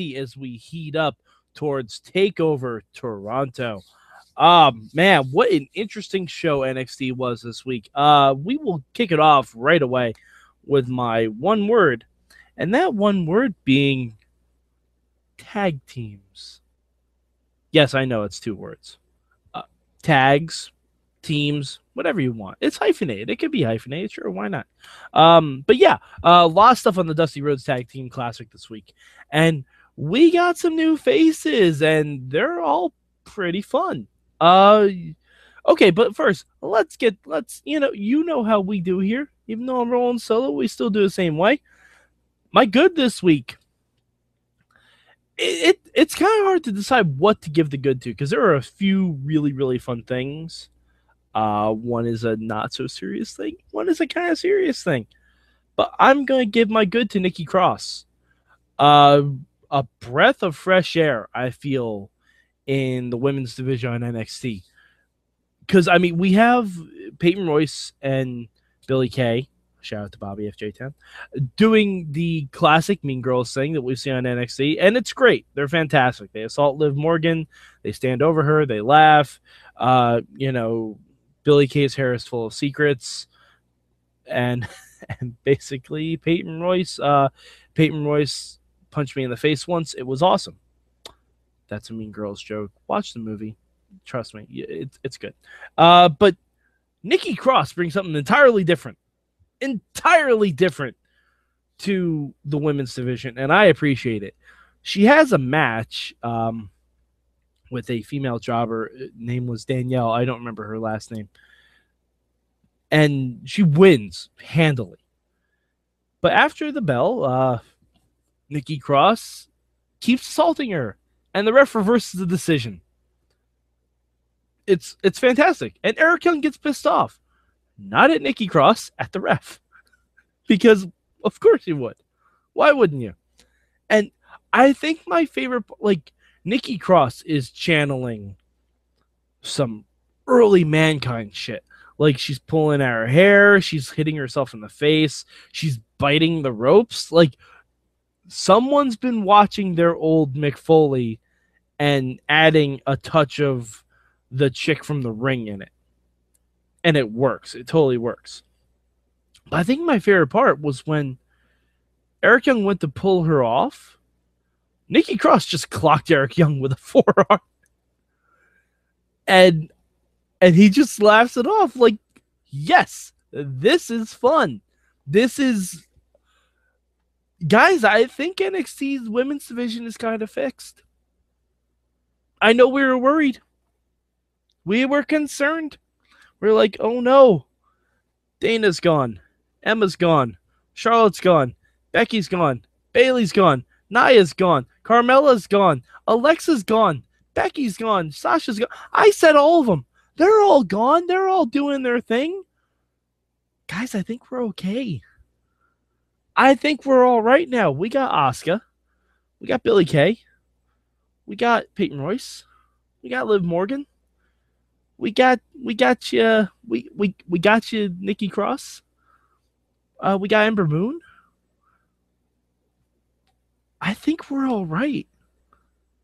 As we heat up towards Takeover Toronto. Um, man, what an interesting show NXT was this week. Uh, we will kick it off right away with my one word, and that one word being tag teams. Yes, I know it's two words. Uh, tags, teams, whatever you want. It's hyphenated. It could be hyphenated. Sure, why not? Um, but yeah, uh, a lot of stuff on the Dusty Rhodes Tag Team Classic this week, and we got some new faces, and they're all pretty fun. Uh, okay, but first, let's get let's you know you know how we do here. Even though I'm rolling solo, we still do the same way. My good this week it, it it's kind of hard to decide what to give the good to because there are a few really really fun things. Uh, one is a not so serious thing. One is a kind of serious thing. But I'm gonna give my good to Nikki Cross. Uh, a breath of fresh air. I feel in the women's division on NXT. Because I mean, we have Peyton Royce and Billie Kay Shout out to Bobby FJ10 doing the classic Mean Girls thing that we've seen on NXT, and it's great. They're fantastic. They assault Liv Morgan, they stand over her, they laugh. Uh, you know, Billie Kay's hair is full of secrets, and and basically Peyton Royce, uh, Peyton Royce punched me in the face once. It was awesome. That's a Mean Girls joke. Watch the movie. Trust me, it's it's good. Uh, but Nikki Cross brings something entirely different entirely different to the women's division, and I appreciate it. She has a match um, with a female jobber. Name was Danielle. I don't remember her last name. And she wins handily. But after the bell, uh, Nikki Cross keeps assaulting her, and the ref reverses the decision. It's it's fantastic, and Eric Young gets pissed off not at Nikki Cross, at the ref. because of course he would. Why wouldn't you? And I think my favorite, like, Nikki Cross is channeling some early Mankind shit. Like, she's pulling at her hair, she's hitting herself in the face, she's biting the ropes. Like, someone's been watching their old Mick Foley and adding a touch of the chick from the ring in it and it works. It totally works. But I think my favorite part was when Eric Young went to pull her off. Nikki Cross just clocked Eric Young with a forearm. And and he just laughs it off like, "Yes, this is fun. This is Guys, I think NXT's women's division is kind of fixed. I know we were worried. We were concerned. We're like, oh no, Dana's gone, Emma's gone, Charlotte's gone, Becky's gone, Bayley's gone, Nia's gone, Carmella's gone, Alexa's gone, Becky's gone, Sasha's gone. I said all of them. They're all gone. They're all doing their thing. Guys, I think we're okay. I think we're all right now. We got Asuka, We got Billie Kay. We got Peyton Royce. We got Liv Morgan we got we got you we we we got you Nikki Cross. Uh, we got Ember Moon. I think we're all right.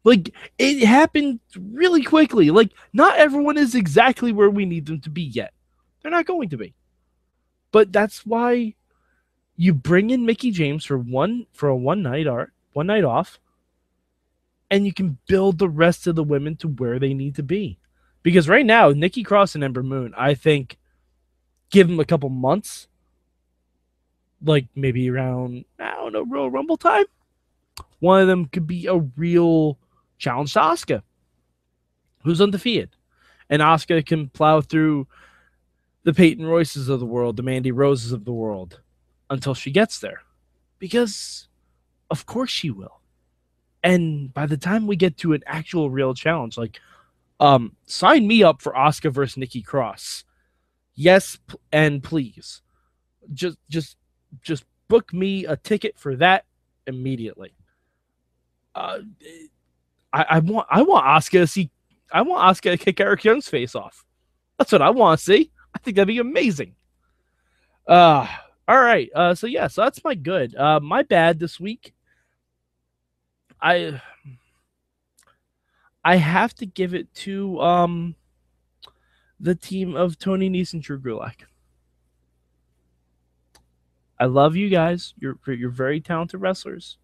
Like it happened really quickly. Like not everyone is exactly where we need them to be yet. They're not going to be. But that's why you bring in Mickie James for one for a one night art, one night off, and you can build the rest of the women to where they need to be. Because right now, Nikki Cross and Ember Moon, I think, give them a couple months, like maybe around I don't know Royal Rumble time, one of them could be a real challenge to Asuka, who's undefeated, and Asuka can plow through the Peyton Royces of the world, the Mandy Roses of the world, until she gets there, because of course she will. And by the time we get to an actual real challenge, like um sign me up for Asuka versus Nikki Cross. Yes, and please. Just just just book me a ticket for that immediately. Uh I, I want I want Asuka to see I want Asuka to kick Eric Young's face off. That's what I want to see. I think that'd be amazing. Uh all right. Uh so yeah, so that's my good. Uh my bad this week. I I have to give it to um the team of Tony Nese and Drew Gulak. I love you guys. You're you're very talented wrestlers.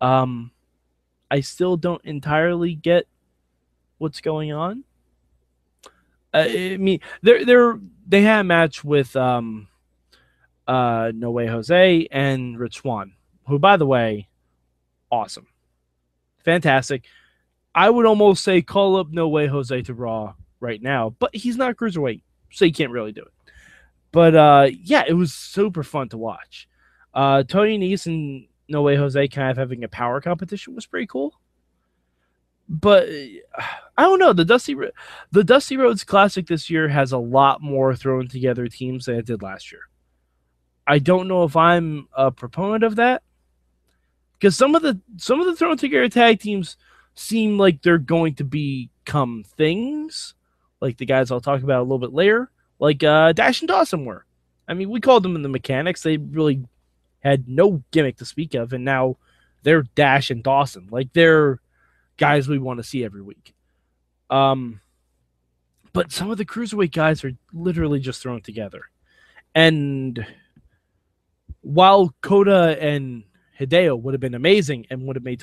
Um I still don't entirely get what's going on. Uh, I mean, they're they're they had a match with um uh No Way Jose and Rich Swann, who by the way, awesome. Fantastic. I would almost say call up No Way Jose to Raw right now, but he's not cruiserweight, so you can't really do it. But uh yeah, it was super fun to watch. Uh Tony Nese and No Way Jose kind of having a power competition was pretty cool. But uh, I don't know. The Dusty the Dusty Rhodes Classic this year has a lot more thrown together teams than it did last year. I don't know if I'm a proponent of that because some of the some of the thrown together tag teams seem like they're going to become things, like the guys I'll talk about a little bit later, like uh, Dash and Dawson were. I mean, we called them in the mechanics; they really had no gimmick to speak of, and now they're Dash and Dawson. Like they're guys we want to see every week. Um, but some of the cruiserweight guys are literally just thrown together, and while Kota and Hideo would have been amazing and would have made